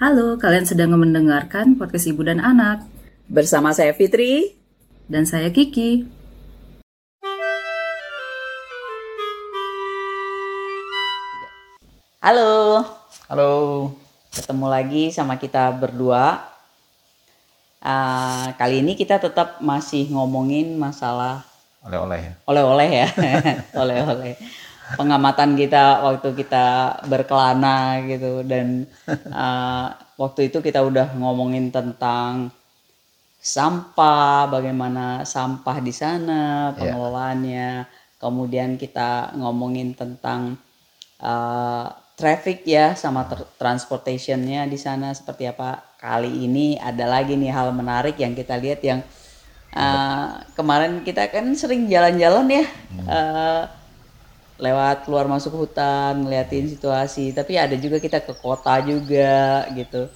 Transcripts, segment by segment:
Halo, kalian sedang mendengarkan podcast Ibu dan Anak. Bersama saya Fitri. Dan saya Kiki. Halo. Halo. Ketemu lagi sama kita berdua. Uh, kali ini kita tetap masih ngomongin masalah oleh-oleh ya. Oleh-oleh ya. Oleh-oleh. Pengamatan kita waktu kita berkelana gitu dan uh, waktu itu kita udah ngomongin tentang sampah, bagaimana sampah di sana, iya. pengelolaannya. Yeah. Kemudian kita ngomongin tentang uh, traffic ya sama transportationnya di sana seperti apa. Kali ini ada lagi nih hal menarik yang kita lihat yang uh, kemarin kita kan sering jalan-jalan ya hmm. uh, lewat keluar masuk hutan ngeliatin situasi tapi ada juga kita ke kota juga gitu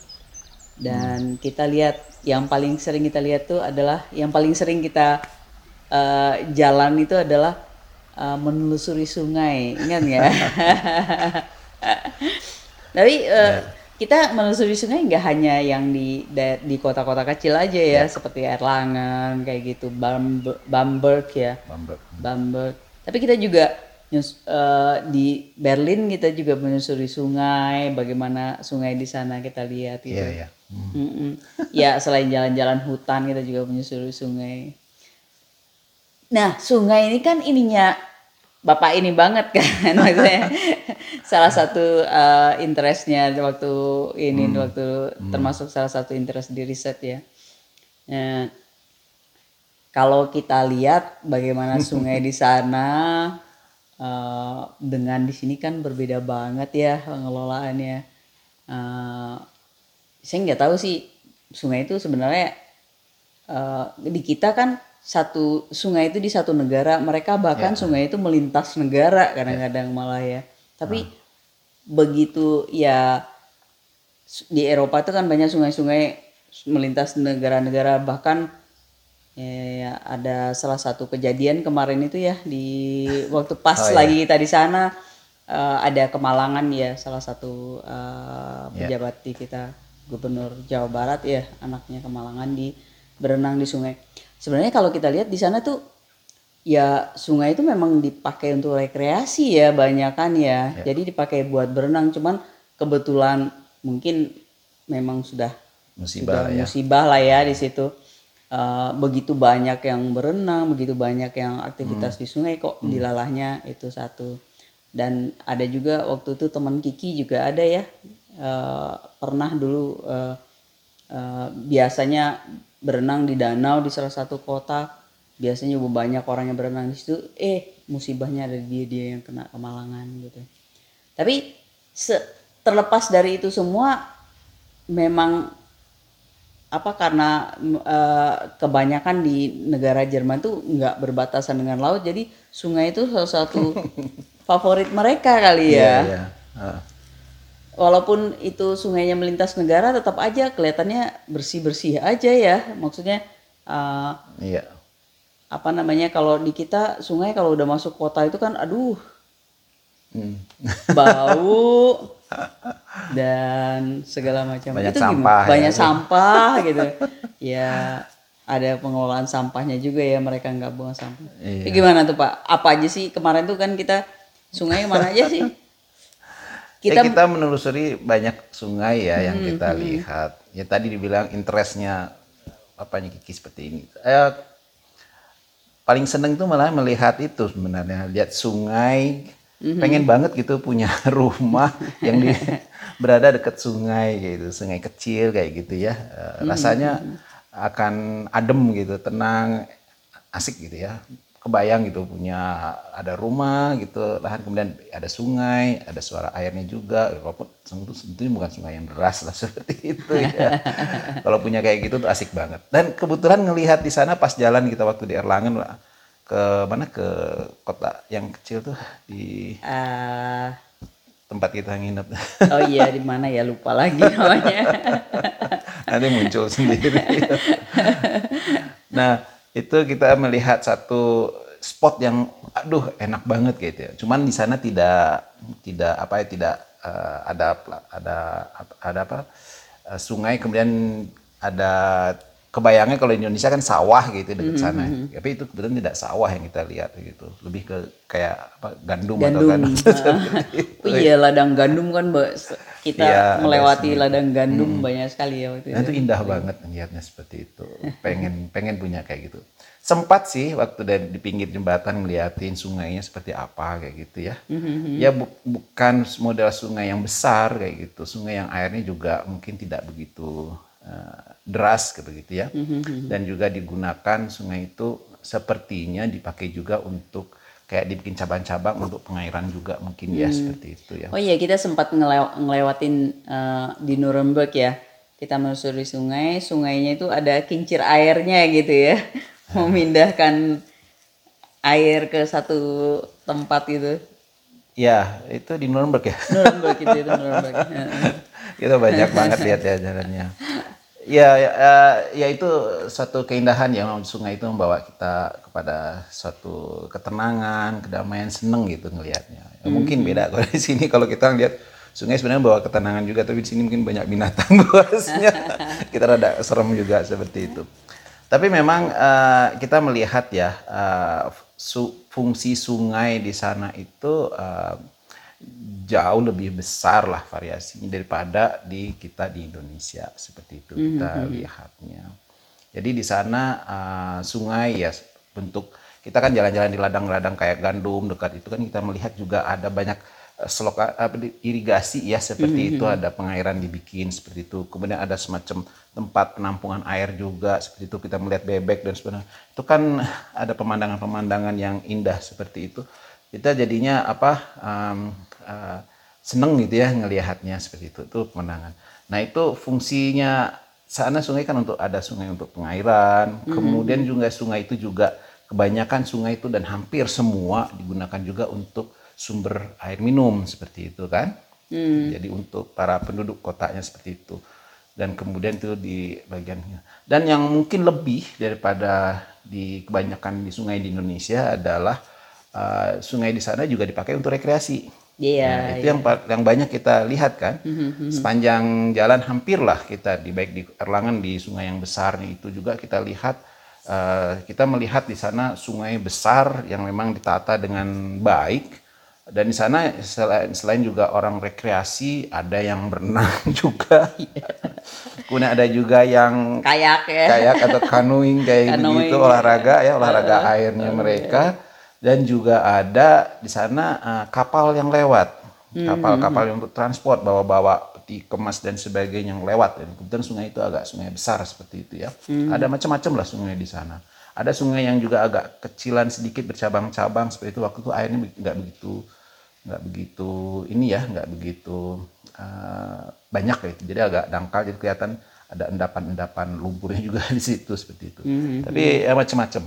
dan hmm. kita lihat yang paling sering kita lihat tuh adalah yang paling sering kita uh, jalan itu adalah uh, menelusuri sungai ingat ya tapi uh, yeah kita menelusuri sungai nggak hanya yang di di kota-kota kecil aja ya, yeah. seperti Erlangen kayak gitu, Bamberg ya, Bamberg. Bamberg. Tapi kita juga uh, di Berlin kita juga menelusuri sungai, bagaimana sungai di sana kita lihat gitu. Yeah, yeah. Mm. Mm -mm. ya selain jalan-jalan hutan kita juga menyusuri sungai. Nah sungai ini kan ininya bapak ini banget kan maksudnya salah satu uh, interestnya waktu ini hmm. waktu hmm. termasuk salah satu interest di riset ya. Nah, kalau kita lihat bagaimana sungai di sana uh, dengan di sini kan berbeda banget ya pengelolaannya. Uh, saya nggak tahu sih sungai itu sebenarnya uh, di kita kan satu sungai itu di satu negara mereka bahkan yeah. sungai itu melintas negara kadang-kadang yeah. malah ya tapi uh. begitu ya di Eropa itu kan banyak sungai-sungai melintas negara-negara bahkan ya, ya, ada salah satu kejadian kemarin itu ya di waktu pas oh, iya. lagi kita di sana uh, ada kemalangan ya salah satu uh, pejabat yeah. di kita gubernur Jawa Barat ya anaknya kemalangan di berenang di sungai sebenarnya kalau kita lihat di sana tuh ya sungai itu memang dipakai untuk rekreasi ya banyak kan ya. ya. Jadi dipakai buat berenang cuman kebetulan mungkin memang sudah musibah sudah ya. musibah lah ya di situ. Uh, begitu banyak yang berenang, begitu banyak yang aktivitas hmm. di sungai kok hmm. dilalahnya itu satu. Dan ada juga waktu itu teman Kiki juga ada ya uh, pernah dulu uh, uh, biasanya berenang di danau di salah satu kota biasanya banyak orang yang berenang di situ eh musibahnya ada dia dia yang kena kemalangan gitu tapi se terlepas dari itu semua memang apa karena uh, kebanyakan di negara Jerman tuh nggak berbatasan dengan laut jadi sungai itu salah satu favorit mereka kali ya. Yeah, yeah. Uh walaupun itu sungainya melintas negara tetap aja kelihatannya bersih bersih aja ya maksudnya uh, iya apa namanya kalau di kita sungai kalau udah masuk kota itu kan aduh hmm. bau dan segala macam banyak itu sampah gimana? banyak ya. sampah gitu ya ada pengelolaan sampahnya juga ya mereka nggak buang sampah iya. gimana tuh pak apa aja sih kemarin tuh kan kita sungai mana aja sih kita, ya, kita menelusuri banyak sungai ya hmm, yang kita hmm. lihat. Ya tadi dibilang interestnya apanya Kiki seperti ini. Eh, paling seneng tuh malah melihat itu sebenarnya lihat sungai. Hmm Pengen banget gitu punya rumah yang di, berada dekat sungai gitu, sungai kecil kayak gitu ya. Eh, rasanya hmm akan adem gitu, tenang, asik gitu ya. Kebayang gitu punya ada rumah gitu lahan kemudian ada sungai ada suara airnya juga. Walaupun tentu bukan sungai yang deras lah seperti itu ya. Kalau punya kayak gitu tuh asik banget. Dan kebetulan ngelihat di sana pas jalan kita waktu di Erlangen ke mana? Ke kota yang kecil tuh di uh, tempat kita nginep. oh iya di mana ya? Lupa lagi namanya. Nanti muncul sendiri. Nah itu kita melihat satu spot yang aduh enak banget gitu ya. Cuman di sana tidak tidak apa ya tidak uh, ada ada ada apa? Uh, sungai kemudian ada kebayangnya kalau Indonesia kan sawah gitu dekat sana. Mm -hmm. Tapi itu kebetulan tidak sawah yang kita lihat gitu. Lebih ke kayak apa gandum, gandum. atau kan. oh iya ladang gandum kan kita ya, melewati ladang gandum hmm. banyak sekali ya waktu nah, itu. indah ya. banget melihatnya seperti itu. Pengen pengen punya kayak gitu. Sempat sih waktu dari di pinggir jembatan ngeliatin sungainya seperti apa kayak gitu ya. Mm -hmm. Ya bu bukan model sungai yang besar kayak gitu. Sungai yang airnya juga mungkin tidak begitu deras begitu ya. Mm-hmm. Dan juga digunakan sungai itu sepertinya dipakai juga untuk kayak dibikin cabang-cabang untuk pengairan juga mungkin ya hmm. seperti itu ya. Oh iya kita sempat ngelew ngelewatin uh, di Nuremberg ya. Kita menyusuri sungai, sungainya itu ada kincir airnya gitu ya. Memindahkan air ke satu tempat itu. Ya, itu di Nuremberg ya. Nuremberg itu, itu Nuremberg. kita banyak banget lihat ya jalannya. Ya, ya, uh, ya itu suatu keindahan ya sungai itu membawa kita kepada suatu ketenangan, kedamaian, seneng gitu ngelihatnya. Ya, hmm. Mungkin beda kalau di sini kalau kita ngeliat sungai sebenarnya bawa ketenangan juga, tapi di sini mungkin banyak binatang buasnya. kita rada serem juga seperti itu. Tapi memang uh, kita melihat ya uh, su fungsi sungai di sana itu uh, jauh lebih besar lah variasinya daripada di kita di Indonesia seperti itu mm -hmm. kita hmm, hmm. lihatnya. Jadi di sana uh, sungai ya bentuk kita kan jalan-jalan di ladang-ladang kayak gandum dekat itu kan kita melihat juga ada banyak uh, seloka uh, irigasi ya seperti mm -hmm. itu ada pengairan dibikin seperti itu. Kemudian ada semacam tempat penampungan air juga seperti itu kita melihat bebek dan sebagainya. Itu kan ada pemandangan-pemandangan yang indah seperti itu. Kita jadinya apa um, uh, seneng gitu ya ngelihatnya seperti itu itu pemandangan. Nah itu fungsinya sana sungai kan untuk ada sungai untuk pengairan, mm-hmm. kemudian juga sungai itu juga kebanyakan sungai itu dan hampir semua digunakan juga untuk sumber air minum seperti itu kan. Mm. Jadi untuk para penduduk kotanya seperti itu. Dan kemudian itu di bagiannya. Dan yang mungkin lebih daripada di kebanyakan di sungai di Indonesia adalah uh, sungai di sana juga dipakai untuk rekreasi. Iya. Nah, itu iya. yang yang banyak kita lihat kan. Mm-hmm. Sepanjang jalan hampirlah kita di baik di Erlangen di sungai yang besar itu juga kita lihat uh, kita melihat di sana sungai besar yang memang ditata dengan baik dan di sana selain, selain juga orang rekreasi ada yang berenang juga kemudian ada juga yang kayak ya kayak atau canoeing kayak begitu olahraga ya olahraga uh, airnya uh, mereka dan juga ada di sana uh, kapal yang lewat. Kapal-kapal yang untuk transport bawa-bawa peti kemas dan sebagainya yang lewat. Dan kemudian sungai itu agak sungai besar seperti itu ya. Hmm. ada macam-macam lah sungai di sana. Ada sungai yang juga agak kecilan sedikit bercabang-cabang seperti itu. Waktu itu airnya nggak begitu nggak begitu ini ya nggak begitu uh, banyak ya. Jadi agak dangkal jadi kelihatan ada endapan-endapan lumpurnya juga di situ seperti itu. -hmm. tapi ya macam-macam.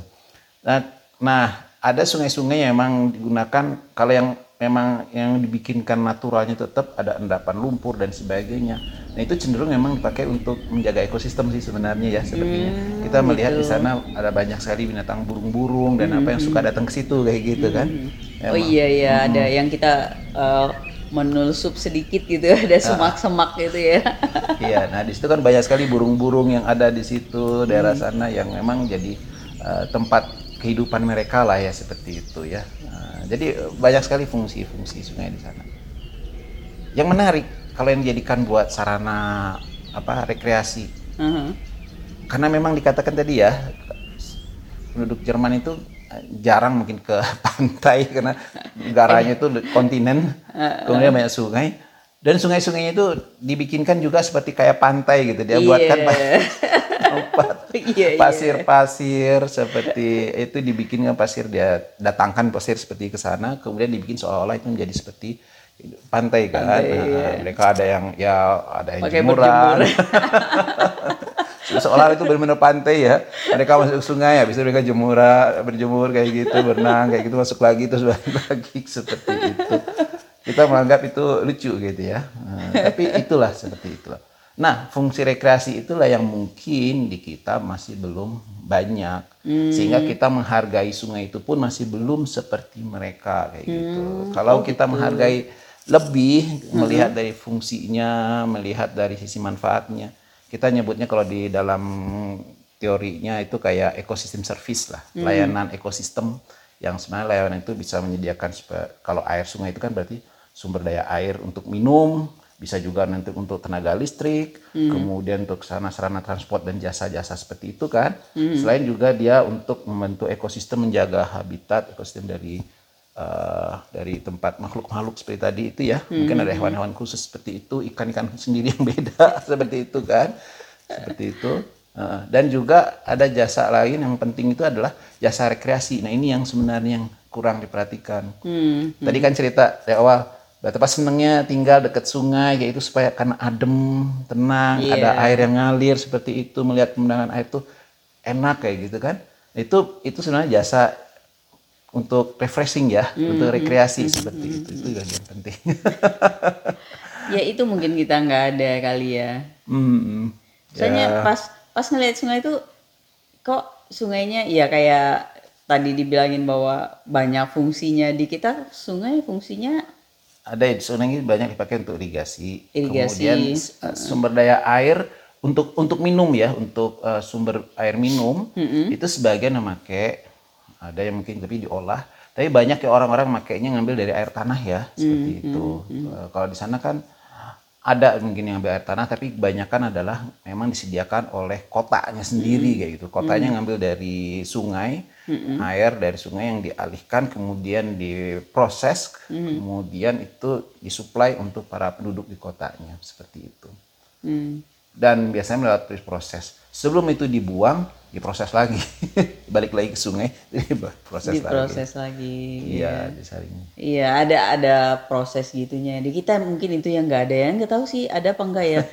Nah nah ada sungai-sungai yang memang digunakan kalau yang memang yang dibikinkan naturalnya tetap ada endapan lumpur dan sebagainya. Nah itu cenderung memang dipakai untuk menjaga ekosistem sih sebenarnya ya sepertinya. Hmm, kita melihat gitu. di sana ada banyak sekali binatang burung-burung dan hmm. apa yang suka hmm. datang ke situ kayak gitu kan. Hmm. Oh iya iya hmm. ada yang kita uh, menelusup sedikit gitu ada ah. semak-semak gitu ya. iya, nah di situ kan banyak sekali burung-burung yang ada di situ daerah hmm. sana yang memang jadi uh, tempat kehidupan mereka lah ya seperti itu ya. Nah, jadi banyak sekali fungsi-fungsi sungai di sana. Yang menarik kalau yang dijadikan buat sarana apa rekreasi, uh -huh. karena memang dikatakan tadi ya penduduk Jerman itu eh, jarang mungkin ke pantai karena negaranya itu kontinen, kemudian banyak sungai dan sungai-sungainya itu dibikinkan juga seperti kayak pantai gitu dia yeah. buatkan tempat iya, iya. pasir-pasir seperti itu dibikinkan pasir dia datangkan pasir seperti ke sana kemudian dibikin seolah-olah itu menjadi seperti pantai kan. Pantai, nah, iya. mereka ada yang ya ada yang Pakai jemuran. seolah itu benar-benar pantai ya. Mereka masuk sungai habis itu mereka jemura berjemur kayak gitu berenang kayak gitu masuk lagi terus balik lagi seperti itu. Kita menganggap itu lucu gitu ya. Nah, tapi itulah seperti itulah Nah, fungsi rekreasi itulah yang mungkin di kita masih belum banyak. Hmm. Sehingga kita menghargai sungai itu pun masih belum seperti mereka kayak gitu. hmm. gitu. Kalau oh, kita gitu. menghargai lebih melihat dari fungsinya, melihat dari sisi manfaatnya. Kita nyebutnya kalau di dalam teorinya itu kayak ekosistem service lah, layanan ekosistem yang sebenarnya layanan itu bisa menyediakan kalau air sungai itu kan berarti sumber daya air untuk minum, bisa juga nanti untuk tenaga listrik, hmm. kemudian untuk sarana-sarana transport dan jasa-jasa seperti itu kan. Hmm. Selain juga dia untuk membentuk ekosistem menjaga habitat ekosistem dari uh, dari tempat makhluk-makhluk seperti tadi itu ya hmm. mungkin ada hewan-hewan khusus seperti itu ikan-ikan sendiri yang beda seperti itu kan seperti itu uh, dan juga ada jasa lain yang penting itu adalah jasa rekreasi nah ini yang sebenarnya yang kurang diperhatikan hmm. tadi kan cerita dari awal Betapa senangnya tinggal dekat sungai yaitu supaya karena adem, tenang, yeah. ada air yang ngalir seperti itu, melihat pemandangan air itu enak kayak gitu kan. Itu itu sebenarnya jasa untuk refreshing ya, mm, untuk rekreasi mm, seperti mm, itu. Itu yang penting. ya itu mungkin kita nggak ada kali ya. Mm, Soalnya ya. pas pas ngeliat sungai itu kok sungainya ya kayak tadi dibilangin bahwa banyak fungsinya di kita sungai fungsinya ada sungai ini banyak dipakai untuk irigasi, irigasi. kemudian uh, sumber daya air untuk untuk minum ya untuk uh, sumber air minum mm -hmm. itu sebagian memakai ada yang mungkin tapi diolah tapi banyak ya orang-orang makainya ngambil dari air tanah ya seperti hmm, itu hmm. kalau di sana kan ada mungkin yang ambil air tanah tapi kebanyakan adalah memang disediakan oleh kotanya sendiri hmm. kayak gitu kotanya hmm. ngambil dari sungai hmm. air dari sungai yang dialihkan kemudian diproses hmm. kemudian itu disuplai untuk para penduduk di kotanya seperti itu. Hmm. dan biasanya melalui proses. Sebelum itu dibuang diproses lagi. Balik lagi ke sungai diproses, diproses lagi. Iya disaring iya ada ada proses gitunya. Di kita mungkin itu yang nggak ada. Yang nggak tahu sih ada apa enggak ya?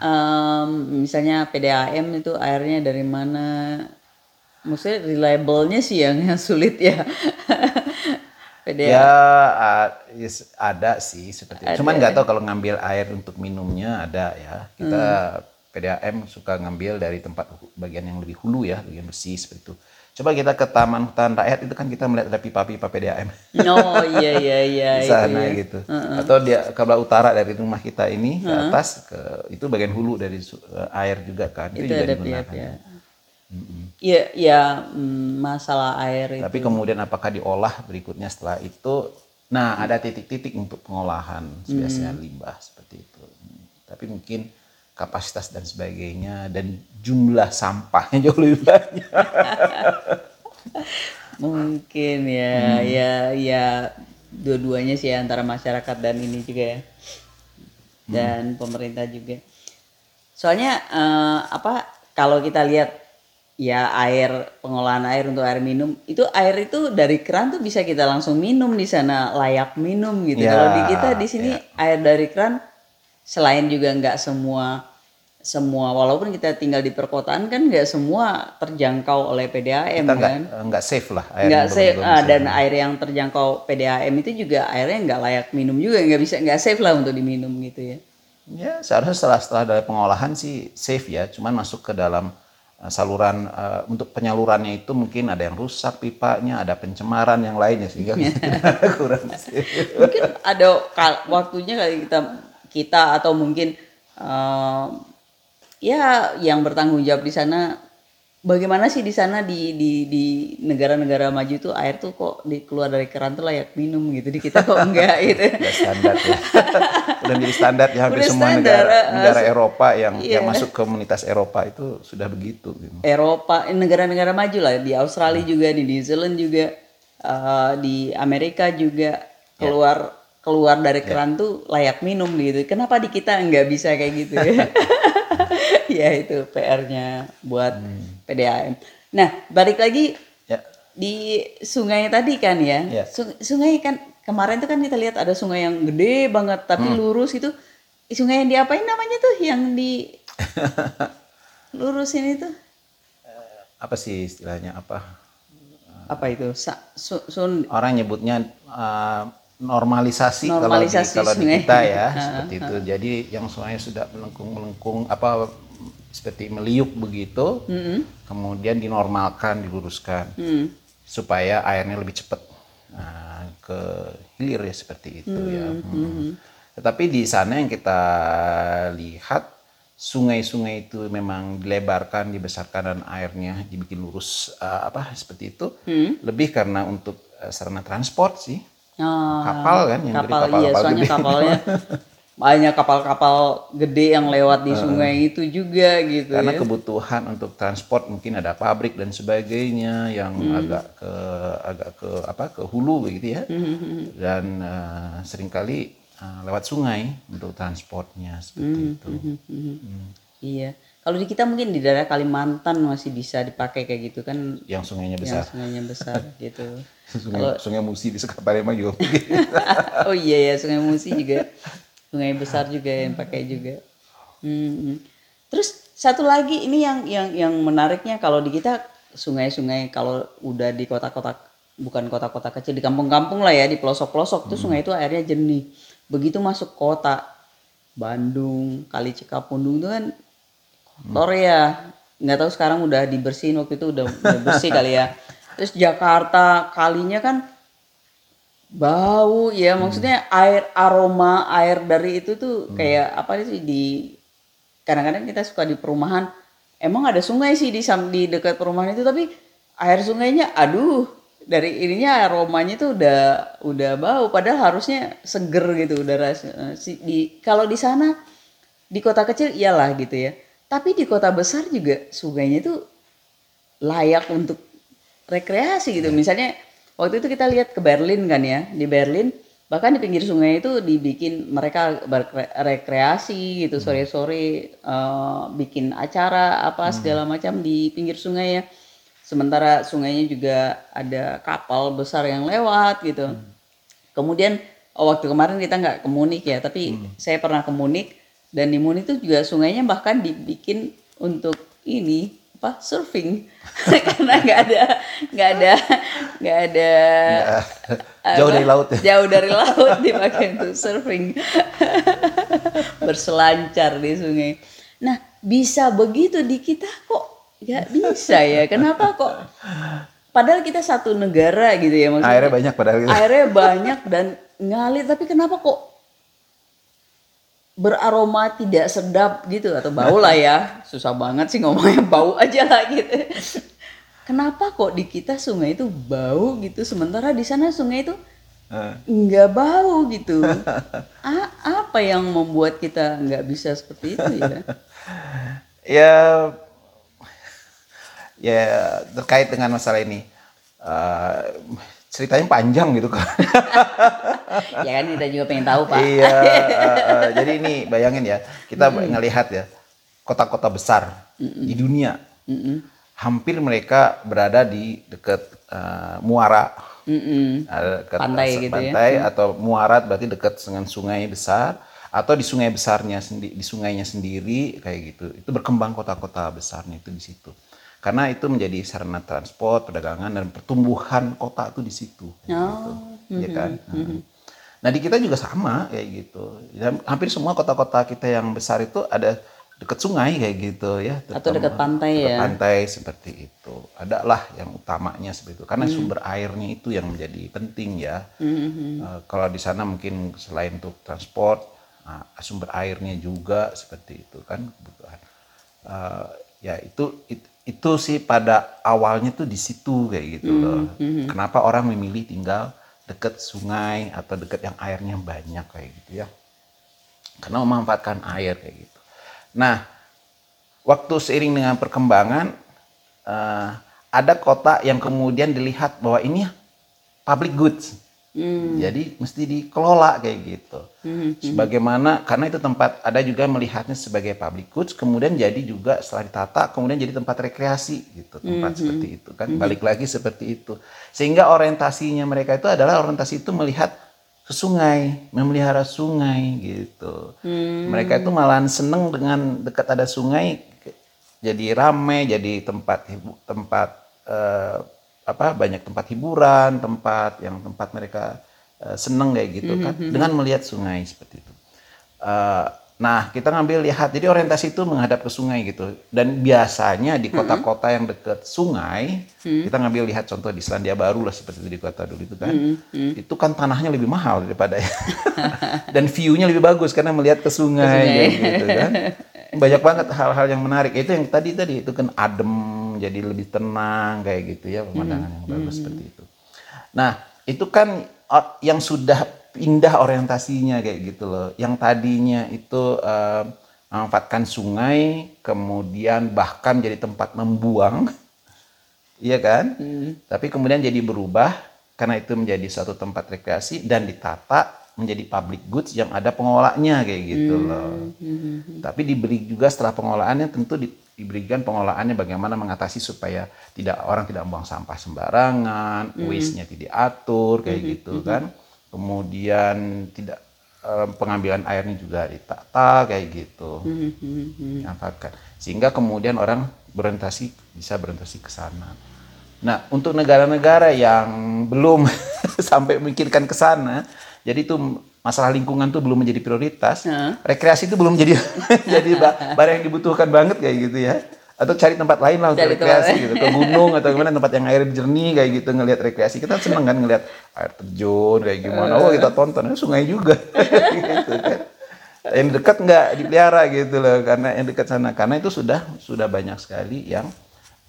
Um, misalnya PDAM itu airnya dari mana maksudnya reliable-nya sih yang, yang sulit ya PDAM. ya ada sih seperti ada. cuman nggak tahu kalau ngambil air untuk minumnya ada ya kita hmm PDAM suka ngambil dari tempat bagian yang lebih hulu ya, bagian bersih seperti itu. Coba kita ke Taman Hutan Rakyat itu kan kita melihat ada pipa-pipa PDAM. Oh iya iya iya. Di sana iya. gitu. Uh -uh. Atau dia ke belah utara dari rumah kita ini ke atas ke itu bagian hulu dari uh, air juga kan. Itu, itu juga ada digunakan. Iya iya ya, masalah air Tapi kemudian apakah diolah berikutnya setelah itu? Nah, ada titik-titik untuk pengolahan biasanya hmm. limbah seperti itu. Tapi mungkin kapasitas dan sebagainya dan jumlah sampahnya jauh lebih banyak. Mungkin ya, hmm. ya, ya dua-duanya sih antara masyarakat dan ini juga ya, dan hmm. pemerintah juga. Soalnya uh, apa? Kalau kita lihat ya air pengolahan air untuk air minum. Itu air itu dari keran tuh bisa kita langsung minum di sana layak minum gitu. Ya, Kalau di kita di sini ya. air dari keran selain juga nggak semua semua walaupun kita tinggal di perkotaan kan nggak semua terjangkau oleh PDAM kita kan. nggak safe lah air nggak safe. ah, dan air yang terjangkau PDAM itu juga airnya nggak layak minum juga nggak bisa nggak safe lah untuk diminum gitu ya. Ya seharusnya setelah setelah dari pengolahan sih safe ya. Cuman masuk ke dalam saluran uh, untuk penyalurannya itu mungkin ada yang rusak pipanya ada pencemaran yang lainnya sehingga kurang mungkin ada waktunya kali kita kita atau mungkin uh, ya yang bertanggung jawab di sana bagaimana sih di sana di di di negara-negara maju itu air tuh kok di, keluar dari keran tuh layak minum gitu di kita kok enggak gitu udah standar ya udah menjadi standar ya hampir semua standar, negara negara Eropa yang iya. yang masuk komunitas Eropa itu sudah begitu gitu. Eropa negara-negara maju lah di Australia hmm. juga di New Zealand juga uh, di Amerika juga ya. keluar yeah. keluar dari ya. keran yeah. tuh layak minum gitu kenapa di kita enggak bisa kayak gitu ya ya itu PR-nya buat hmm. PDAM. Nah, balik lagi ya. di sungai tadi kan ya. ya. Sungai kan kemarin tuh kan kita lihat ada sungai yang gede banget tapi hmm. lurus itu. Sungai yang diapain namanya tuh yang di lurusin itu? Eh, apa sih istilahnya apa? Apa itu? Sa su sun Orang nyebutnya uh, normalisasi, normalisasi kalau di, kalau di kita ya seperti itu. Jadi yang sungai sudah melengkung-melengkung apa seperti meliuk begitu, mm -hmm. kemudian dinormalkan, diluruskan, mm. supaya airnya lebih cepat. Nah, ke hilir ya seperti itu ya. Hmm. Tetapi di sana yang kita lihat sungai-sungai itu memang dilebarkan, dibesarkan dan airnya dibikin lurus uh, apa seperti itu. Hmm. Lebih karena untuk uh, sarana transport sih. Oh, kapal kan yang kapal, dari kapal, iya, kapal soalnya gede. kapalnya banyak kapal-kapal gede yang lewat di sungai uh, itu juga gitu karena ya. kebutuhan untuk transport mungkin ada pabrik dan sebagainya yang hmm. agak ke agak ke apa ke hulu begitu ya hmm. hmm, hmm. dan uh, sering kali uh, lewat sungai untuk transportnya seperti hmm. itu hmm. Hmm. Hmm. iya kalau di kita mungkin di daerah Kalimantan masih bisa dipakai kayak gitu kan yang sungainya besar yang sungainya besar gitu sungai, Kalau, sungai Musi di Sekapalembang juga oh iya ya sungai Musi juga sungai besar juga yang pakai juga hmm. terus satu lagi ini yang yang yang menariknya kalau di kita sungai-sungai kalau udah di kota-kota bukan kota-kota kecil di kampung-kampung lah ya di pelosok-pelosok hmm. tuh sungai itu airnya jernih begitu masuk kota Bandung Kali Cikapundung itu kan kotor ya nggak tahu sekarang udah dibersihin waktu itu udah, udah bersih kali ya terus Jakarta kalinya kan bau ya hmm. maksudnya air aroma air dari itu tuh hmm. kayak apa sih di kadang-kadang kita suka di perumahan emang ada sungai sih di di dekat perumahan itu tapi air sungainya aduh dari ininya aromanya tuh udah udah bau padahal harusnya seger gitu udara eh, di kalau di sana di kota kecil iyalah gitu ya tapi di kota besar juga sungainya tuh layak untuk rekreasi gitu misalnya waktu itu kita lihat ke Berlin kan ya di Berlin bahkan di pinggir sungai itu dibikin mereka berrekreasi gitu hmm. sore-sore uh, bikin acara apa hmm. segala macam di pinggir sungai ya sementara sungainya juga ada kapal besar yang lewat gitu hmm. kemudian oh, waktu kemarin kita nggak ke Munich ya tapi hmm. saya pernah ke Munich dan di Munich itu juga sungainya bahkan dibikin untuk ini apa? Surfing. Karena nggak ada nggak ada nggak ada jauh dari laut ya? Jauh dari laut dipakai untuk surfing. Berselancar di sungai. Nah bisa begitu di kita kok? Nggak bisa ya. Kenapa kok? Padahal kita satu negara gitu ya maksudnya. Airnya banyak padahal gitu. airnya banyak dan ngalir tapi kenapa kok beraroma tidak sedap gitu atau bau lah ya. Susah banget sih ngomongnya bau aja lah gitu. Kenapa kok di kita sungai itu bau gitu sementara di sana sungai itu nggak bau gitu? A apa yang membuat kita nggak bisa seperti itu ya? Ya ya terkait dengan masalah ini uh, ceritanya panjang gitu kan. ya kan kita juga pengen tahu pak. iya. Uh, uh, jadi ini bayangin ya kita mm ngelihat ya kota-kota besar mm -mm. di dunia mm -mm. hampir mereka berada di dekat uh, muara. Mm -mm. dekat pantai gitu ya. pantai ya. atau muara berarti dekat dengan sungai besar atau di sungai besarnya sendiri di sungainya sendiri kayak gitu. Itu berkembang kota-kota besarnya itu di situ karena itu menjadi sarana transport, perdagangan dan pertumbuhan kota itu di situ. Oh. Gitu, mm-hmm. ya kan. Mm-hmm. Nah di kita juga sama kayak gitu. Dan hampir semua kota-kota kita yang besar itu ada dekat sungai kayak gitu ya. Atau dekat pantai dekat ya. Pantai seperti itu. Ada lah yang utamanya seperti itu. Karena mm. sumber airnya itu yang menjadi penting ya. Mm-hmm. Uh, kalau di sana mungkin selain untuk transport, uh, sumber airnya juga seperti itu kan kebutuhan. Uh, ya itu, itu itu sih pada awalnya tuh di situ kayak gitu loh. Mm -hmm. Kenapa orang memilih tinggal dekat sungai atau dekat yang airnya banyak kayak gitu ya. Karena memanfaatkan air kayak gitu. Nah, waktu seiring dengan perkembangan uh, ada kota yang kemudian dilihat bahwa ini public goods Hmm. Jadi mesti dikelola kayak gitu. Hmm. Sebagaimana karena itu tempat ada juga melihatnya sebagai public goods, kemudian jadi juga setelah ditata kemudian jadi tempat rekreasi gitu, tempat hmm. seperti itu kan. Hmm. Balik lagi seperti itu. Sehingga orientasinya mereka itu adalah orientasi itu melihat ke sungai, memelihara sungai gitu. Hmm. Mereka itu malah seneng dengan dekat ada sungai jadi rame, jadi tempat tempat uh, apa banyak tempat hiburan, tempat yang tempat mereka uh, seneng kayak gitu kan, mm -hmm. dengan melihat sungai seperti itu. Uh, Nah, kita ngambil lihat. Jadi orientasi itu menghadap ke sungai gitu. Dan biasanya di kota-kota yang dekat sungai, kita ngambil lihat contoh di Selandia Baru lah seperti itu di kota dulu itu kan. Itu kan tanahnya lebih mahal daripada dan view-nya lebih bagus karena melihat ke sungai, sungai. gitu kan. Banyak banget hal-hal yang menarik. Itu yang tadi tadi itu kan adem, jadi lebih tenang kayak gitu ya pemandangan yang bagus seperti itu. Nah, itu kan uh, yang sudah pindah orientasinya kayak gitu loh. Yang tadinya itu uh, memanfaatkan sungai, kemudian bahkan jadi tempat membuang, iya kan? Hmm. Tapi kemudian jadi berubah karena itu menjadi suatu tempat rekreasi dan ditata menjadi public goods yang ada pengolahnya kayak gitu hmm. loh. Hmm. Tapi diberi juga setelah pengolahannya tentu di, diberikan pengolahannya bagaimana mengatasi supaya tidak orang tidak membuang sampah sembarangan, hmm. waste-nya tidak diatur kayak hmm. gitu kan kemudian tidak eh, pengambilan airnya juga ditata kayak gitu manfaatkan sehingga kemudian orang berorientasi bisa berorientasi ke sana nah untuk negara-negara yang belum sampai memikirkan ke sana jadi itu masalah lingkungan tuh belum menjadi prioritas. Uh. rekreasi itu belum jadi jadi barang yang dibutuhkan banget kayak gitu ya. Atau cari tempat lain lah untuk rekreasi gitu ke gunung atau gimana tempat yang air jernih kayak gitu ngelihat rekreasi. Kita seneng kan ngelihat air terjun kayak gimana. Oh kita tonton eh, sungai juga. Gitu kan. Yang dekat nggak dipelihara gitu loh karena yang dekat sana. Karena itu sudah sudah banyak sekali yang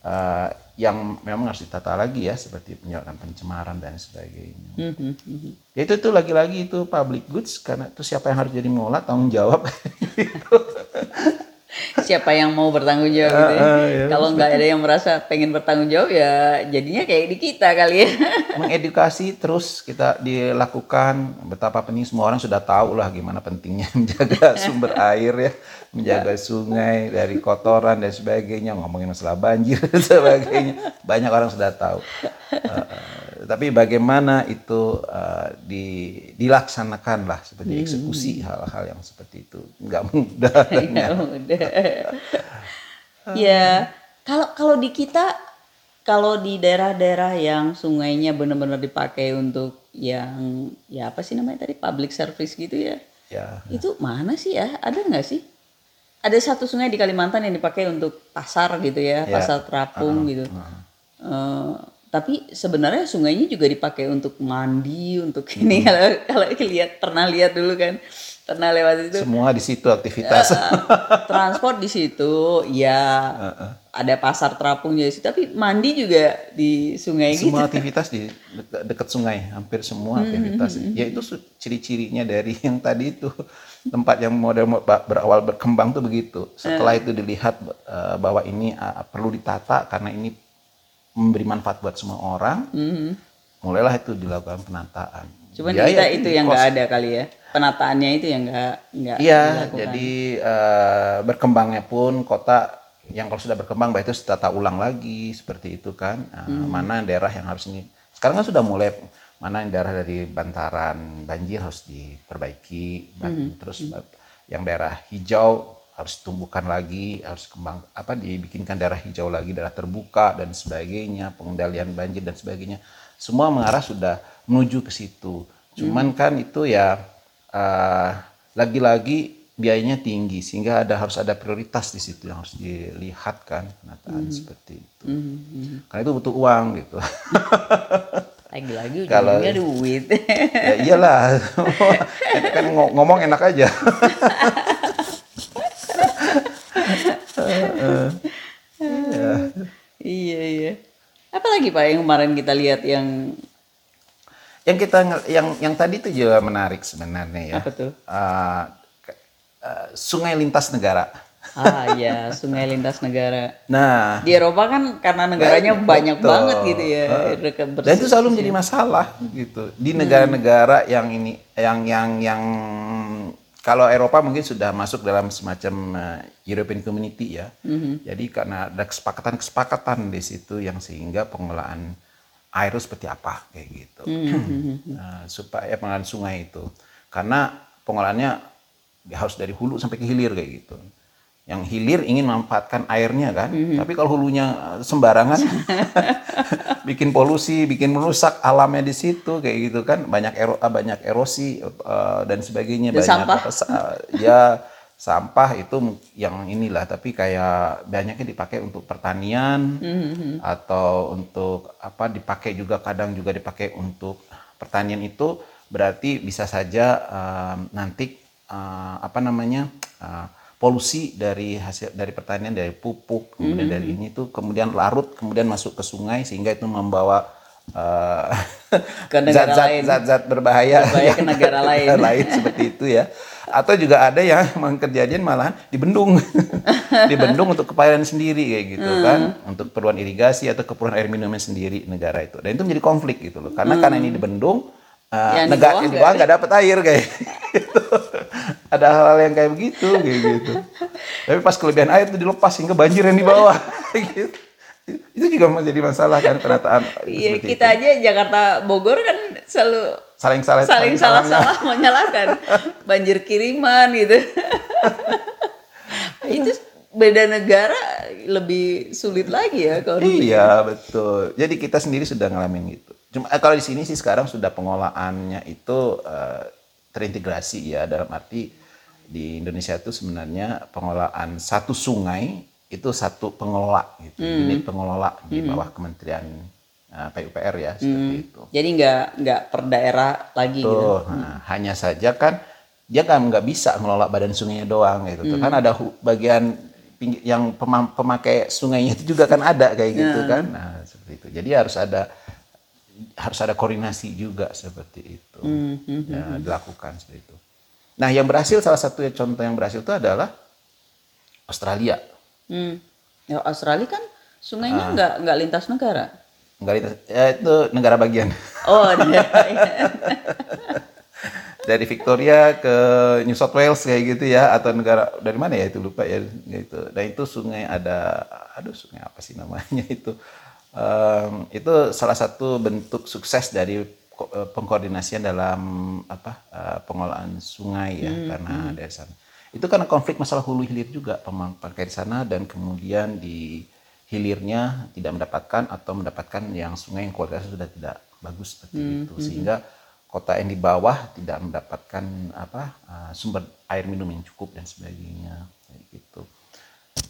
uh, yang memang harus ditata lagi ya seperti penyebabkan pencemaran dan sebagainya. Mm -hmm. Ya itu tuh lagi-lagi itu public goods karena itu siapa yang harus jadi mengolah tanggung jawab gitu siapa yang mau bertanggung jawab gitu. Uh, ya, Kalau nggak ada yang merasa pengen bertanggung jawab ya jadinya kayak di kita kali ya. Mengedukasi terus kita dilakukan betapa penting semua orang sudah tahu lah gimana pentingnya menjaga sumber air ya, menjaga sungai dari kotoran dan sebagainya, ngomongin masalah banjir dan sebagainya. Banyak orang sudah tahu. Uh, tapi bagaimana itu uh, di, dilaksanakan lah seperti hmm. eksekusi hal-hal yang seperti itu nggak mudah. Nggak mudah. ya kalau kalau di kita kalau di daerah-daerah yang sungainya benar-benar dipakai untuk yang ya apa sih namanya tadi public service gitu ya? Ya. Itu mana sih ya? Ada nggak sih? Ada satu sungai di Kalimantan yang dipakai untuk pasar gitu ya, ya. pasar terapung uh, gitu. Uh. Uh, tapi sebenarnya sungainya juga dipakai untuk mandi untuk ini hmm. kalau kalau lihat pernah lihat dulu kan pernah lewat itu semua di situ aktivitas uh, transport di situ ya uh, uh. ada pasar terapung di situ tapi mandi juga di sungai semua gitu. aktivitas di dekat, dekat sungai hampir semua hmm, aktivitas hmm, hmm. ya itu ciri-cirinya dari yang tadi itu tempat yang model berawal berkembang tuh begitu setelah uh. itu dilihat uh, bahwa ini uh, perlu ditata karena ini memberi manfaat buat semua orang, mm-hmm. mulailah itu dilakukan penataan. Cuman ya, kita ya, itu yang nggak ada kali ya, penataannya itu yang nggak nggak. Iya, jadi uh, berkembangnya pun kota yang kalau sudah berkembang, baik itu tata ulang lagi seperti itu kan. Uh, mm-hmm. Mana daerah yang harus ini? Sekarang kan sudah mulai mana yang daerah dari bantaran banjir harus diperbaiki, mm-hmm. terus mm-hmm. yang daerah hijau harus tumbuhkan lagi, harus kembang apa dibikinkan daerah hijau lagi, daerah terbuka dan sebagainya, pengendalian banjir dan sebagainya. Semua mengarah sudah menuju ke situ. Cuman hmm. kan itu ya uh, lagi-lagi biayanya tinggi sehingga ada harus ada prioritas di situ yang harus dilihat kan penataan hmm. seperti itu. Hmm. hmm. Karena itu butuh uang gitu. Lagi-lagi kalau duit. ya iyalah. kan ngomong enak aja. Iya iya. Apa lagi Pak yang kemarin kita lihat yang yang kita yang yang tadi itu juga menarik sebenarnya ya. Apa tuh? Uh, uh, sungai lintas negara. Ah iya, sungai lintas negara. Nah, di Eropa kan karena negaranya betul. banyak banget gitu ya. Uh, dan itu selalu menjadi masalah gitu di negara-negara yang ini yang yang yang kalau Eropa mungkin sudah masuk dalam semacam uh, European Community ya. Mm-hmm. Jadi karena ada kesepakatan-kesepakatan di situ yang sehingga pengelolaan air itu seperti apa kayak gitu. Mm-hmm. uh, supaya pengelolaan sungai itu. Karena pengolahannya harus dari hulu sampai ke hilir kayak gitu yang hilir ingin memanfaatkan airnya kan. Mm-hmm. Tapi kalau hulunya eh, sembarangan bikin polusi, bikin merusak alamnya di situ kayak gitu kan. Banyak ero, eh, banyak erosi uh, dan sebagainya dan banyak sampah. Uh, ya sampah itu yang inilah tapi kayak banyaknya dipakai untuk pertanian mm-hmm. atau untuk apa dipakai juga kadang juga dipakai untuk pertanian itu berarti bisa saja um, nanti uh, apa namanya uh, polusi dari hasil dari pertanian dari pupuk kemudian mm-hmm. dari ini tuh kemudian larut kemudian masuk ke sungai sehingga itu membawa uh, ke negara zat-zat, lain. zat-zat berbahaya, berbahaya ke negara lain. lain seperti itu ya. Atau juga ada yang memang kejadian malahan dibendung dibendung untuk kepayaran sendiri kayak gitu hmm. kan. Untuk keperluan irigasi atau keperluan air minumnya sendiri negara itu. Dan itu menjadi konflik gitu loh. Karena hmm. karena ini dibendung uh, yang negara di bawah nggak dapat air kayak gitu ada hal-hal yang kayak begitu kayak gitu. Tapi pas kelebihan air itu dilepas hingga banjir yang di bawah gitu. Itu juga menjadi masalah kan penataan. Iya kita itu. aja Jakarta Bogor kan selalu saling salah saling salah. salah menyalahkan banjir kiriman gitu. Itu beda negara lebih sulit lagi ya kalau iya betul. Jadi kita sendiri sudah ngalamin gitu. Cuma eh, kalau di sini sih sekarang sudah pengolahannya itu uh, terintegrasi ya dalam arti di Indonesia itu sebenarnya pengolahan satu sungai itu satu pengelola gitu, hmm. unit pengelola di hmm. bawah Kementerian uh, PUPR ya seperti hmm. itu. Jadi nggak nggak per daerah lagi Tuh, gitu. Nah, hmm. hanya saja kan dia kan nggak bisa mengelola badan sungainya doang gitu. Hmm. Kan ada bagian yang pemakai sungainya itu juga kan ada kayak gitu hmm. kan. Nah, seperti itu. Jadi harus ada harus ada koordinasi juga seperti itu. Hmm. hmm ya, hmm. dilakukan seperti itu. Nah, yang berhasil salah satu contoh yang berhasil itu adalah Australia. Hmm. Ya Australia kan sungainya ah. nggak nggak lintas negara. Nggak lintas, ya itu negara bagian. Oh. dari Victoria ke New South Wales kayak gitu ya atau negara dari mana ya itu lupa ya gitu. Dan itu sungai ada aduh sungai apa sih namanya itu. Um, itu salah satu bentuk sukses dari pengkoordinasian dalam apa uh, pengolahan sungai ya hmm, karena hmm. dari sana itu karena konflik masalah hulu hilir juga pemakai di sana dan kemudian di hilirnya tidak mendapatkan atau mendapatkan yang sungai yang kualitasnya sudah tidak bagus seperti hmm. itu hmm. sehingga kota yang di bawah tidak mendapatkan apa uh, sumber air minum yang cukup dan sebagainya kayak gitu.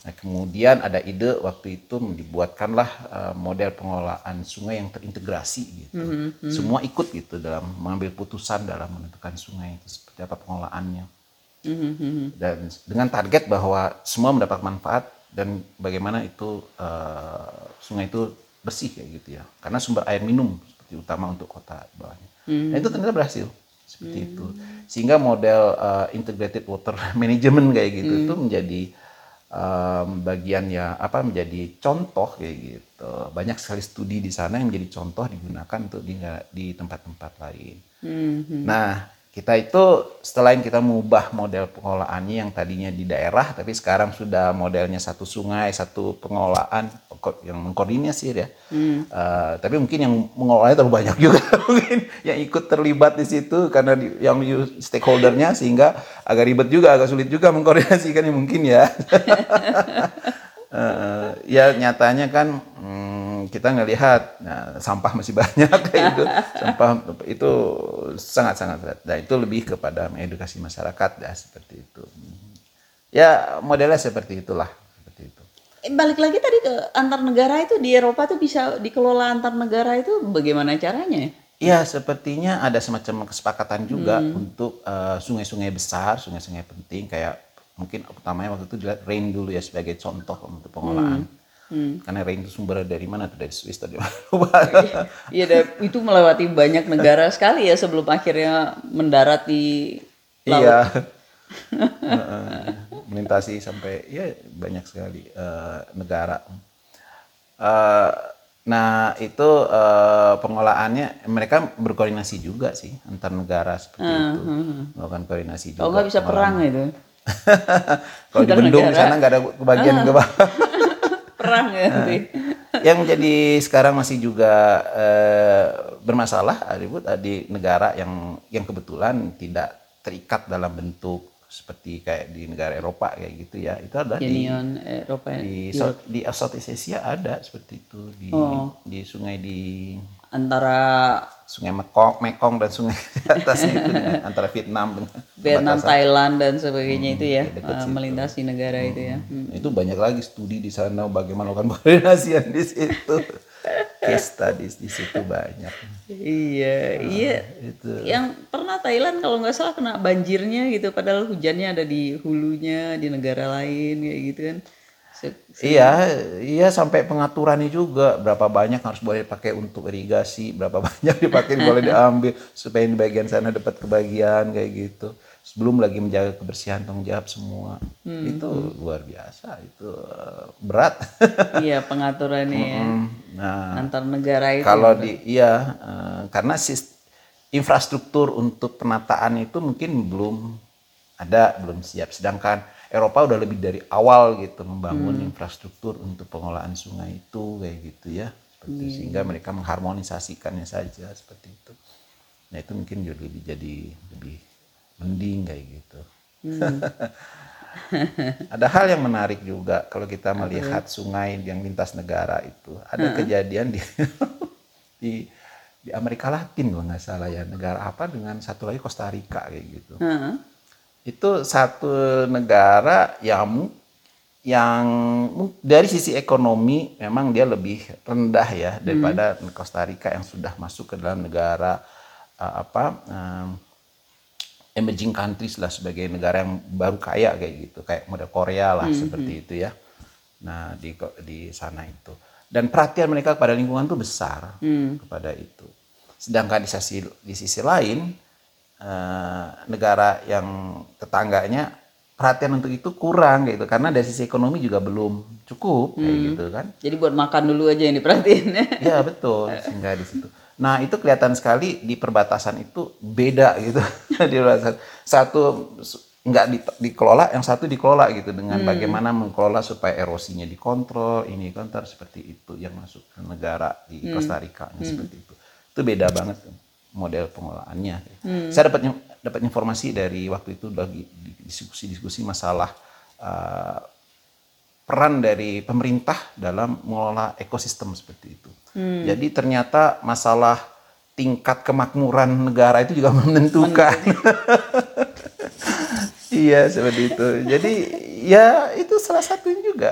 Nah, kemudian ada ide waktu itu dibuatkanlah uh, model pengelolaan sungai yang terintegrasi gitu. -hmm. Semua ikut gitu dalam mengambil putusan dalam menentukan sungai itu seperti apa pengelolaannya dan dengan target bahwa semua mendapat manfaat dan bagaimana itu uh, sungai itu bersih kayak gitu ya karena sumber air minum seperti utama untuk kota bawahnya mm-hmm. dan itu ternyata berhasil seperti mm-hmm. itu sehingga model uh, integrated water management kayak gitu mm-hmm. itu menjadi um, bagian ya apa menjadi contoh kayak gitu banyak sekali studi di sana yang menjadi contoh digunakan untuk di di tempat-tempat lain mm-hmm. nah kita itu setelah kita mengubah model pengelolaannya yang tadinya di daerah tapi sekarang sudah modelnya satu sungai satu pengelolaan yang mengkoordinasi ya. Hmm. uh, tapi mungkin yang mengelolanya terlalu banyak juga. Mungkin yang ikut terlibat di situ karena di, yang stakeholdernya sehingga agak ribet juga agak sulit juga mengkoordinasikan ya mungkin ya. Uh, ya nyatanya kan hmm, kita ngelihat nah, sampah masih banyak kayak itu sampah itu sangat sangat berat. Dan itu lebih kepada mengedukasi masyarakat ya seperti itu. Ya modelnya seperti itulah seperti itu. Eh, balik lagi tadi ke antar negara itu di Eropa tuh bisa dikelola antar negara itu bagaimana caranya Ya, sepertinya ada semacam kesepakatan juga hmm. untuk eh, sungai-sungai uh, besar, sungai-sungai penting kayak mungkin pertamanya waktu itu dilihat rain dulu ya sebagai contoh untuk pengolahan. Hmm Hmm. Karena rain itu sumbernya dari mana tuh dari Swiss tadi Iya, itu melewati banyak negara sekali ya sebelum akhirnya mendarat di laut. Iya. melintasi sampai ya banyak sekali uh, negara. Uh, nah itu uh, pengolahannya mereka berkoordinasi juga sih antar negara seperti uh, itu uh, melakukan koordinasi juga. Kalau nggak bisa perang itu. Kalau di Bendung di sana nggak ada kebagian uh. ke bawah perang ya nanti. yang menjadi sekarang masih juga eh, bermasalah ribut eh, di negara yang yang kebetulan tidak terikat dalam bentuk seperti kayak di negara Eropa kayak gitu ya itu ada Union di Eropa di di Southeast Asia ada seperti itu di oh. di sungai di antara Sungai Mekong, Mekong dan sungai di atasnya itu dengan, antara Vietnam dengan Vietnam, perbatasan. Thailand dan sebagainya itu ya uh, melintasi negara itu ya. Hmm. Itu banyak lagi studi di sana bagaimana melakukan koordinasian di situ. Case studies di situ banyak. Iya, iya. Itu Yang pernah Thailand kalau nggak salah kena banjirnya gitu, padahal hujannya ada di hulunya di negara lain kayak gitu kan. Iya, iya sampai pengaturannya juga berapa banyak harus boleh dipakai untuk irigasi, berapa banyak dipakai boleh diambil supaya di bagian sana dapat kebagian kayak gitu. Sebelum lagi menjaga kebersihan tanggung jawab semua. Itu luar biasa, itu eh, berat. iya pengaturannya ya. nah, antar negara itu. kalau di iya eh, karena infrastruktur untuk penataan itu mungkin belum ada, belum siap. Sedangkan Eropa udah lebih dari awal gitu membangun infrastruktur untuk pengelolaan sungai itu kayak gitu ya. Seperti sehingga mereka mengharmonisasikannya saja seperti itu. Nah, itu mungkin juga lebih jadi lebih mending kayak gitu. Ada hal yang menarik juga kalau kita melihat sungai yang lintas negara itu. Ada kejadian di di di Amerika Latin kalau nggak salah ya negara apa dengan satu lagi Costa Rica kayak gitu. Heeh. Itu satu negara yang yang dari sisi ekonomi memang dia lebih rendah ya daripada Costa Rica yang sudah masuk ke dalam negara uh, apa um, emerging countries lah sebagai negara yang baru kaya kayak gitu. Kayak model Korea lah seperti itu ya. Nah di di sana itu. Dan perhatian mereka kepada lingkungan tuh besar kepada itu. Sedangkan di sisi di sisi lain eh, negara yang tetangganya perhatian untuk itu kurang gitu. Karena dari sisi ekonomi juga belum cukup kayak gitu kan. Jadi buat makan dulu aja yang diperhatiin. Ya betul, sehingga di situ. Nah itu kelihatan sekali di perbatasan itu beda gitu. Di perbatasan. Satu nggak di- dikelola, yang satu dikelola gitu. Dengan bagaimana mengelola supaya erosinya dikontrol, ini kontrol seperti itu yang masuk ke negara di Costa Rica seperti itu. Itu beda banget tuh model pengelolaannya. Saya dapat dapat informasi dari waktu itu lagi di- diskusi-diskusi masalah uh, peran dari pemerintah dalam mengelola ekosistem seperti itu. Jadi ternyata masalah tingkat kemakmuran negara itu juga menentukan. iya seperti itu. Jadi ya itu salah satunya juga.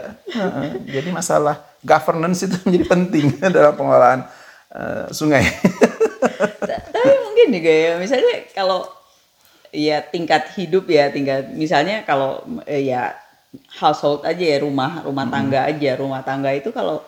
Jadi masalah governance itu menjadi penting dalam pengelolaan eh, sungai. Mungkin juga ya, misalnya kalau ya tingkat hidup ya, tingkat misalnya kalau eh, ya household aja ya rumah rumah tangga aja, rumah tangga itu kalau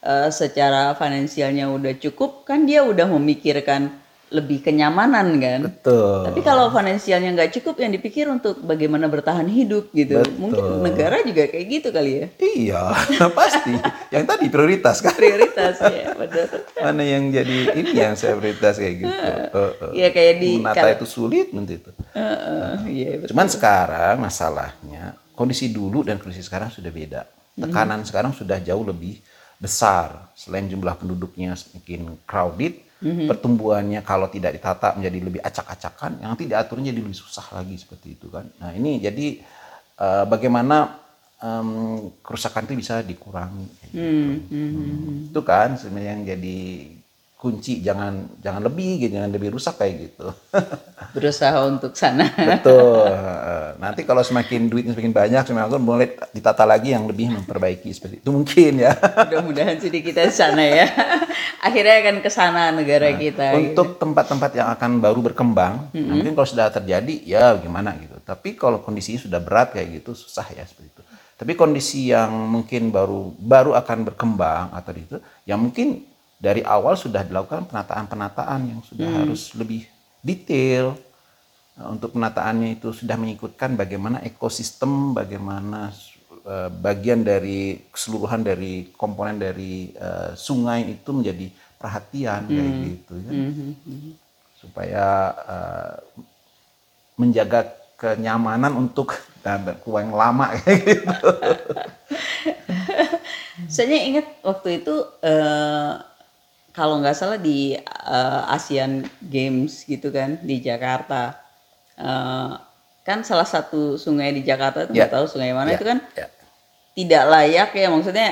eh, secara finansialnya udah cukup kan dia udah memikirkan lebih kenyamanan kan. Betul. Tapi kalau finansialnya nggak cukup yang dipikir untuk bagaimana bertahan hidup gitu. Mungkin negara juga kayak gitu kali ya. Iya, pasti. Yang tadi prioritas kan. Prioritas ya, betul. Mana yang jadi ini yang saya prioritas kayak gitu. Heeh. Iya kayak di Menata itu sulit nanti itu. Heeh, iya betul. Cuman sekarang masalahnya kondisi dulu dan kondisi sekarang sudah beda. Tekanan sekarang sudah jauh lebih besar. Selain jumlah penduduknya semakin crowded, pertumbuhannya kalau tidak ditata menjadi lebih acak-acakan, yang nanti diaturnya jadi lebih susah lagi seperti itu kan. Nah ini jadi eh, bagaimana em, kerusakan itu bisa dikurangi. gitu. Itu kan sebenarnya yang jadi kunci jangan jangan lebih gitu, jangan lebih rusak kayak gitu. berusaha untuk sana. Betul. Nanti kalau semakin duitnya semakin banyak, semakin mulai ditata lagi yang lebih memperbaiki seperti itu mungkin ya. Mudah-mudahan sih di kita sana ya. Akhirnya akan ke sana negara kita. gitu. Untuk tempat-tempat yang akan baru berkembang, nah, mungkin kalau sudah terjadi ya gimana gitu. Tapi kalau kondisinya sudah berat kayak gitu susah ya seperti itu. Tapi kondisi yang mungkin baru baru akan berkembang atau itu, ya mungkin dari awal sudah dilakukan penataan-penataan yang sudah harus lebih detail. Nah, untuk penataannya itu sudah mengikutkan bagaimana ekosistem, bagaimana eh, bagian dari keseluruhan dari komponen dari eh, sungai itu menjadi perhatian kayak gitu ya. Supaya eh, menjaga kenyamanan untuk dan yang lama kayak gitu. Saya ingat waktu itu kalau nggak salah di eh, Asian Games gitu kan di Jakarta. Eh, kan salah satu sungai di Jakarta itu nggak Ya. tahu sungai mana Ya, itu kan ya. tidak layak ya maksudnya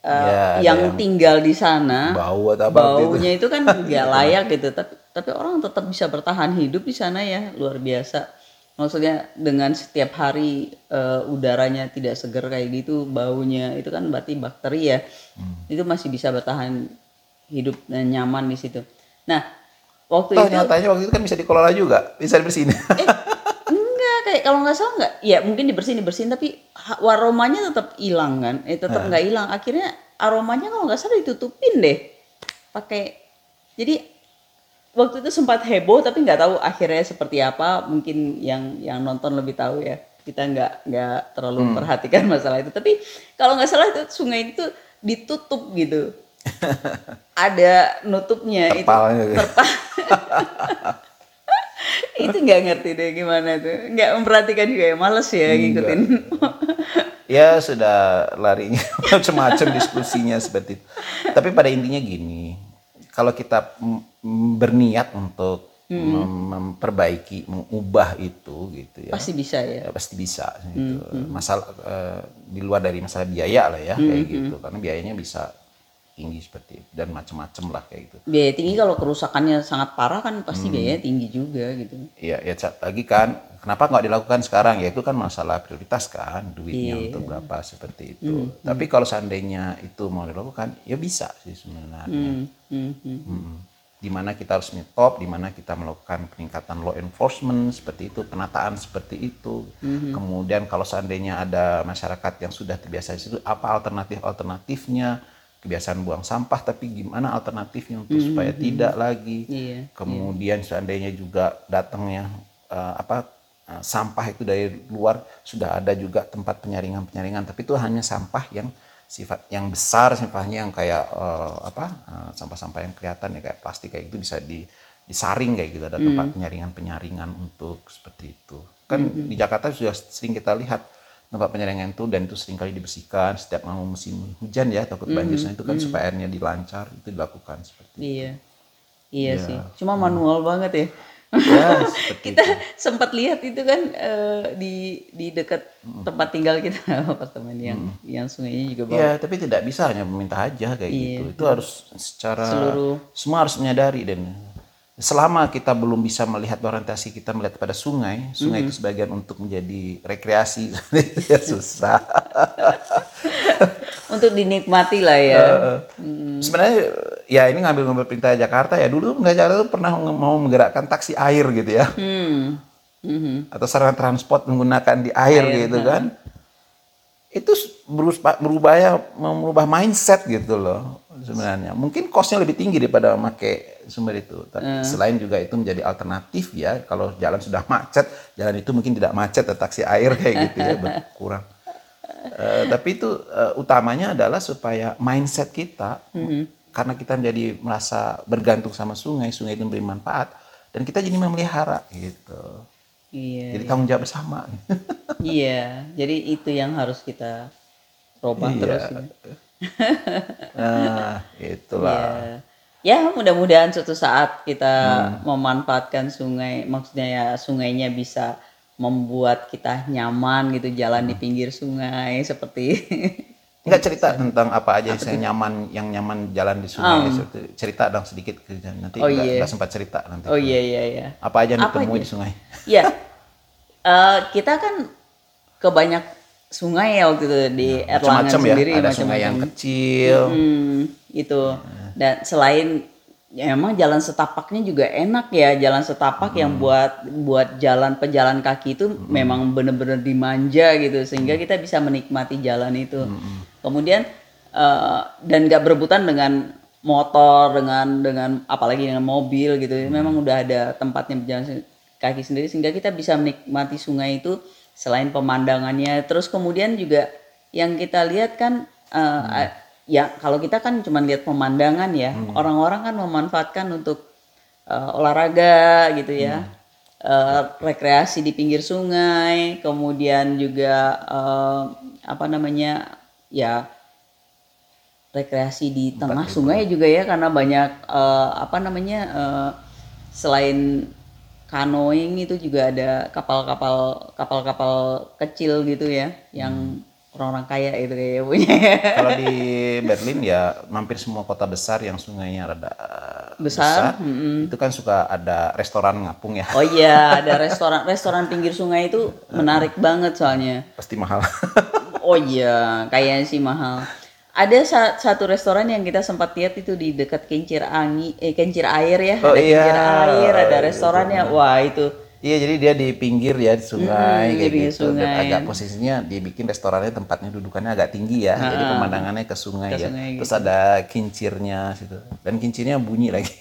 uh, Ya, ada yang, yang tinggal di sana bau atau apa baunya itu kan nggak layak gitu tapi tapi orang tetap bisa bertahan hidup di sana ya luar biasa maksudnya dengan setiap hari uh, udaranya tidak segar kayak gitu baunya itu kan berarti bakteri ya Hmm. itu masih bisa bertahan hidup dan nyaman di situ. Nah waktu Toh itu nyatanya waktu itu kan bisa dikelola juga, bisa dibersihin. Eh, enggak kayak kalau nggak salah nggak. Ya mungkin dibersihin dibersihin tapi aromanya tetap hilang kan? Eh tetap nggak hilang. Akhirnya aromanya kalau nggak salah ditutupin deh. Pakai jadi waktu itu sempat heboh tapi nggak tahu akhirnya seperti apa. Mungkin yang yang nonton lebih tahu ya. Kita nggak nggak terlalu memperhatikan masalah itu. Tapi kalau nggak salah itu sungai itu ditutup gitu ada nutupnya itu. Terpalnya. Gitu. itu nggak ngerti deh gimana tuh. Nggak memperhatikan juga ya males ya ngikutin. Ya sudah larinya macam-macam diskusinya seperti itu. Tapi pada intinya gini, kalau kita berniat untuk mem- memperbaiki, mengubah itu gitu ya, pasti bisa ya. Ya pasti bisa gitu. Masalah eh, di luar dari masalah biaya lah ya kayak gitu, karena biayanya bisa tinggi seperti itu dan macam-macam lah kayak gitu. biaya tinggi kalau kerusakannya sangat parah kan pasti biayanya tinggi juga gitu Iya, ya lagi kan, kenapa nggak dilakukan sekarang? Ya itu kan masalah prioritas kan, duitnya untuk berapa seperti itu. Tapi kalau seandainya itu mau dilakukan, ya bisa sih sebenarnya. Hmm, hmm, hmm. Mm. Di mana kita harus top, di mana kita melakukan peningkatan law enforcement seperti itu, penataan seperti itu. Kemudian kalau seandainya ada masyarakat yang sudah terbiasa di situ, apa alternatif alternatifnya? Kebiasaan buang sampah, tapi gimana alternatifnya untuk supaya tidak lagi? Iya, Kemudian seandainya juga datangnya eh, apa eh, sampah itu dari luar sudah ada juga tempat penyaringan penyaringan, tapi itu hanya sampah yang sifat yang besar sifatnya yang kayak eh, apa eh, sampah-sampah yang kelihatan ya kayak plastik kayak gitu bisa di disaring kayak gitu ada tempat penyaringan penyaringan untuk seperti itu. Kan di Jakarta sudah sering kita lihat tempat penyaringan itu dan itu sering kali dibersihkan setiap mau musim hujan ya takut banjir. Nah, itu kan supaya airnya dilancar itu dilakukan seperti itu. iya. Iya sih. Cuma manual banget ya. Ya seperti kita sempat lihat itu kan eh, di di dekat tempat tinggal kita apartemen yang yang sungainya juga bawah Ya, tapi tidak bisa hanya meminta aja kayak gitu. Itu harus secara Seluruh- semua harus menyadari dan selama kita belum bisa melihat orientasi kita melihat pada sungai, sungai itu sebagian untuk menjadi rekreasi ya susah. untuk dinikmati lah ya Sebenarnya ya ini ngambil-ngambil perintah Jakarta ya dulu nggak Jakarta tuh pernah mau menggerakkan taksi air gitu ya hmm. Mhm. atau sarana transport menggunakan di air, gitu kan. Itu berubah, berubah ya merubah mindset gitu loh sebenarnya. Mungkin costnya lebih tinggi daripada memakai sumber itu. Tapi selain juga itu menjadi alternatif ya. Kalau jalan sudah macet, jalan itu mungkin tidak macet, ada taksi air kayak gitu ya berkurang. Eh, tapi itu eh, utamanya adalah supaya mindset kita karena kita menjadi merasa bergantung sama sungai, sungai itu memberi manfaat dan kita jadi memelihara gitu. iya Jadi tanggung jawab bersama. iya jadi itu yang harus kita robah Iya. terus ya. nah, itulah. Ya, ya mudah-mudahan suatu saat kita Hmm. memanfaatkan sungai, maksudnya ya sungainya bisa membuat kita nyaman gitu jalan Hmm. di pinggir sungai seperti Enggak cerita tentang apa aja yang saya nyaman yang nyaman jalan di sungai seperti- cerita dong sedikit nanti Oh, nggak iya. nggak sempat cerita nanti. Oh iya iya iya. Apa aja yang Apa ditemui di sungai? Ya, eh, kita kan ke banyak sungai ya waktu itu di Erlangen Macam-macam ya. sendiri Ada sungai yang kecil. Hmm, itu. Dan selain ya emang jalan setapaknya juga enak ya, jalan setapak yang buat buat jalan pejalan kaki itu memang bener-bener dimanja gitu sehingga kita bisa menikmati jalan itu. Kemudian eh, dan gak berebutan dengan motor dengan dengan apalagi dengan mobil gitu. Memang udah ada tempatnya berjalan kaki sendiri sehingga kita bisa menikmati sungai itu selain pemandangannya. Terus kemudian juga yang kita lihat kan eh, a- ya kalau kita kan cuma lihat pemandangan ya. Orang-orang kan memanfaatkan untuk eh, olahraga gitu ya. Eh, rekreasi di pinggir sungai, kemudian juga eh, apa namanya? ya rekreasi di tengah sungai juga ya karena banyak eh, apa namanya eh, selain kanoing itu juga ada kapal-kapal kapal-kapal kecil gitu ya yang orang-orang kaya itu kayak punya. Kalau di Berlin ya hampir semua kota besar yang sungainya rada Besar, itu kan suka ada restoran ngapung ya. Oh iya, ada restoran restoran pinggir sungai itu menarik banget soalnya. Pasti mahal. Oh iya, kayaknya sih mahal. Ada sa- satu restoran yang kita sempat lihat itu di dekat kincir angin, eh kincir air ya. Oh ada iya. kincir air, ada restorannya. Wah itu Iya, jadi dia di pinggir ya di sungai Hmm, kayak gitu. Dan sungai. agak posisinya dibikin restorannya tempatnya dudukannya agak tinggi ya. Jadi pemandangannya ke sungai Ke ya. sungai gitu. Terus ada kincirnya situ. Dan kincirnya bunyi lagi.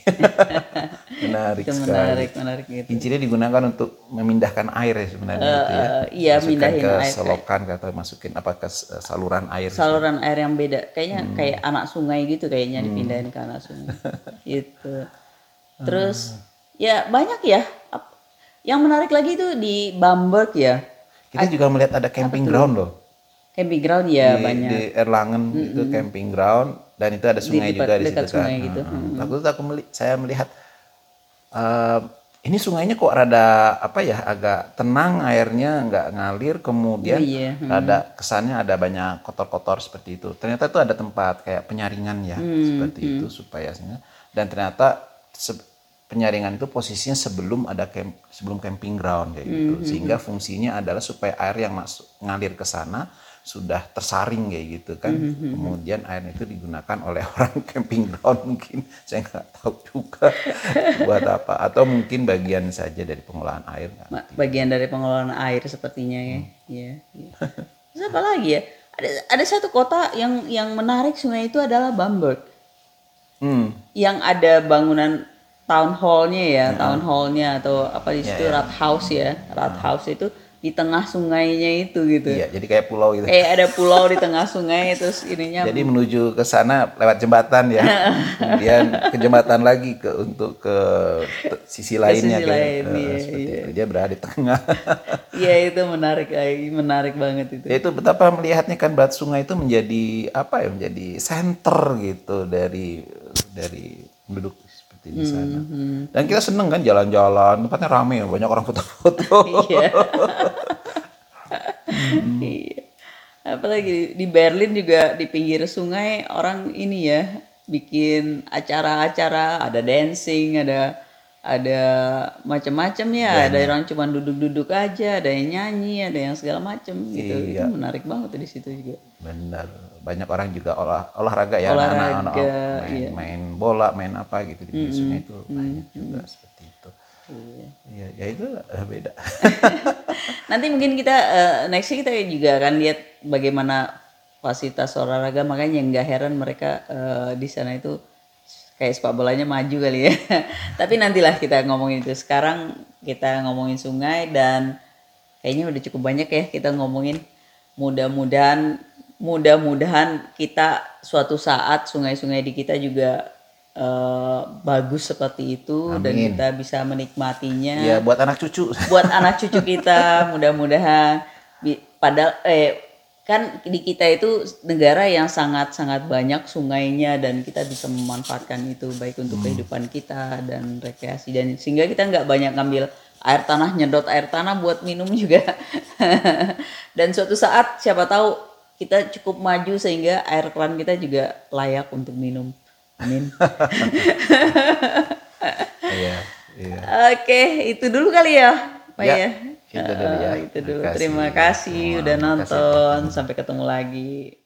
menarik itu sekali. menarik, menarik gitu. Kincirnya digunakan untuk memindahkan air ya sebenarnya itu ya. Eh, iya, Masukkan mindahin ke air. selokan atau masukin apa ke s- saluran air. Saluran air yang beda, kayaknya Hmm. kayak anak sungai gitu kayaknya dipindahin ke anak sungai. gitu. Terus ya banyak ya. Yang menarik lagi itu di Bamberg ya. Kita juga melihat ada camping ground loh. Camping ground ya di, banyak. di Erlangen itu camping ground dan itu ada sungai dekat- juga di situ sungai kan. gitu. Hmm. Waktu itu aku meli- saya melihat eh, ini sungainya kok rada apa ya agak tenang airnya nggak ngalir kemudian Oh, iya. ada kesannya ada banyak kotor-kotor seperti itu. Ternyata itu ada tempat kayak penyaringan ya Hmm, seperti itu supaya dan ternyata penyaringan itu posisinya sebelum ada camp, sebelum camping ground kayak gitu Hmm, sehingga fungsinya adalah supaya air yang masuk ngalir ke sana sudah tersaring kayak gitu kan Hmm, kemudian air itu digunakan oleh orang camping ground mungkin saya nggak tahu juga buat apa atau mungkin bagian saja dari pengolahan air bagian dari pengelolaan air sepertinya ya. Iya. iya. Terus apa lagi ya? Ada ada satu kota yang yang menarik sungai itu adalah Bamberg. hmm. Yang ada bangunan town hall-nya ya, town hall-nya atau apa di situ Ya, ya. Rathaus ya. Rathaus itu di tengah sungainya itu gitu. iya jadi kayak pulau gitu Kayak ada pulau di tengah sungai terus ininya jadi menuju ke sana lewat jembatan ya kemudian ke jembatan lagi ke untuk ke sisi lainnya sisi kayak, lain, eh, iya, seperti iya. itu. dia berada di tengah Iya itu menarik, menarik banget itu. Ya itu betapa melihatnya kan Bat Sungai itu menjadi apa ya menjadi center gitu dari dari penduduk seperti di sana. Dan kita seneng kan jalan-jalan, tempatnya rame, banyak orang foto-foto. Iya. Iya. Apalagi di Berlin juga di pinggir sungai orang ini ya bikin acara-acara, ada dancing, ada ada macam-macam ya, ada orang cuma duduk-duduk aja, ada yang nyanyi, ada yang segala macam gitu. Iya. Itu menarik banget di situ juga. Benar. Banyak orang juga olah, olahraga ya Olahraga, anak-anak main, iya. main bola, main apa gitu di sungai itu banyak juga seperti itu. Iya, ya itu eh, beda. Nanti mungkin kita eh, next kita juga akan lihat bagaimana fasilitas olahraga makanya nggak heran mereka eh, di sana itu kayak sepak bolanya maju kali ya. Tapi nantilah kita ngomongin itu. Sekarang kita ngomongin sungai dan kayaknya udah cukup banyak ya kita ngomongin. Mudah-mudahan mudah-mudahan kita suatu saat sungai-sungai di kita juga eh, bagus seperti itu dan Amin. kita bisa menikmatinya. Ya buat anak cucu. buat anak cucu kita mudah-mudahan. Padahal eh kan di kita itu negara yang sangat-sangat banyak sungainya dan kita bisa memanfaatkan itu baik untuk kehidupan kita dan rekreasi. Dan sehingga kita nggak banyak ngambil air tanah nyedot air tanah buat minum juga. Dan suatu saat siapa tahu kita cukup maju sehingga air keran kita juga layak untuk minum amin Iya, iya. Oke, itu dulu kali ya, Pak Ya, ya. itu dulu ya. Eh, itu dulu. Terima kasih. Terima kasih udah kasih. nonton. Sampai ketemu lagi.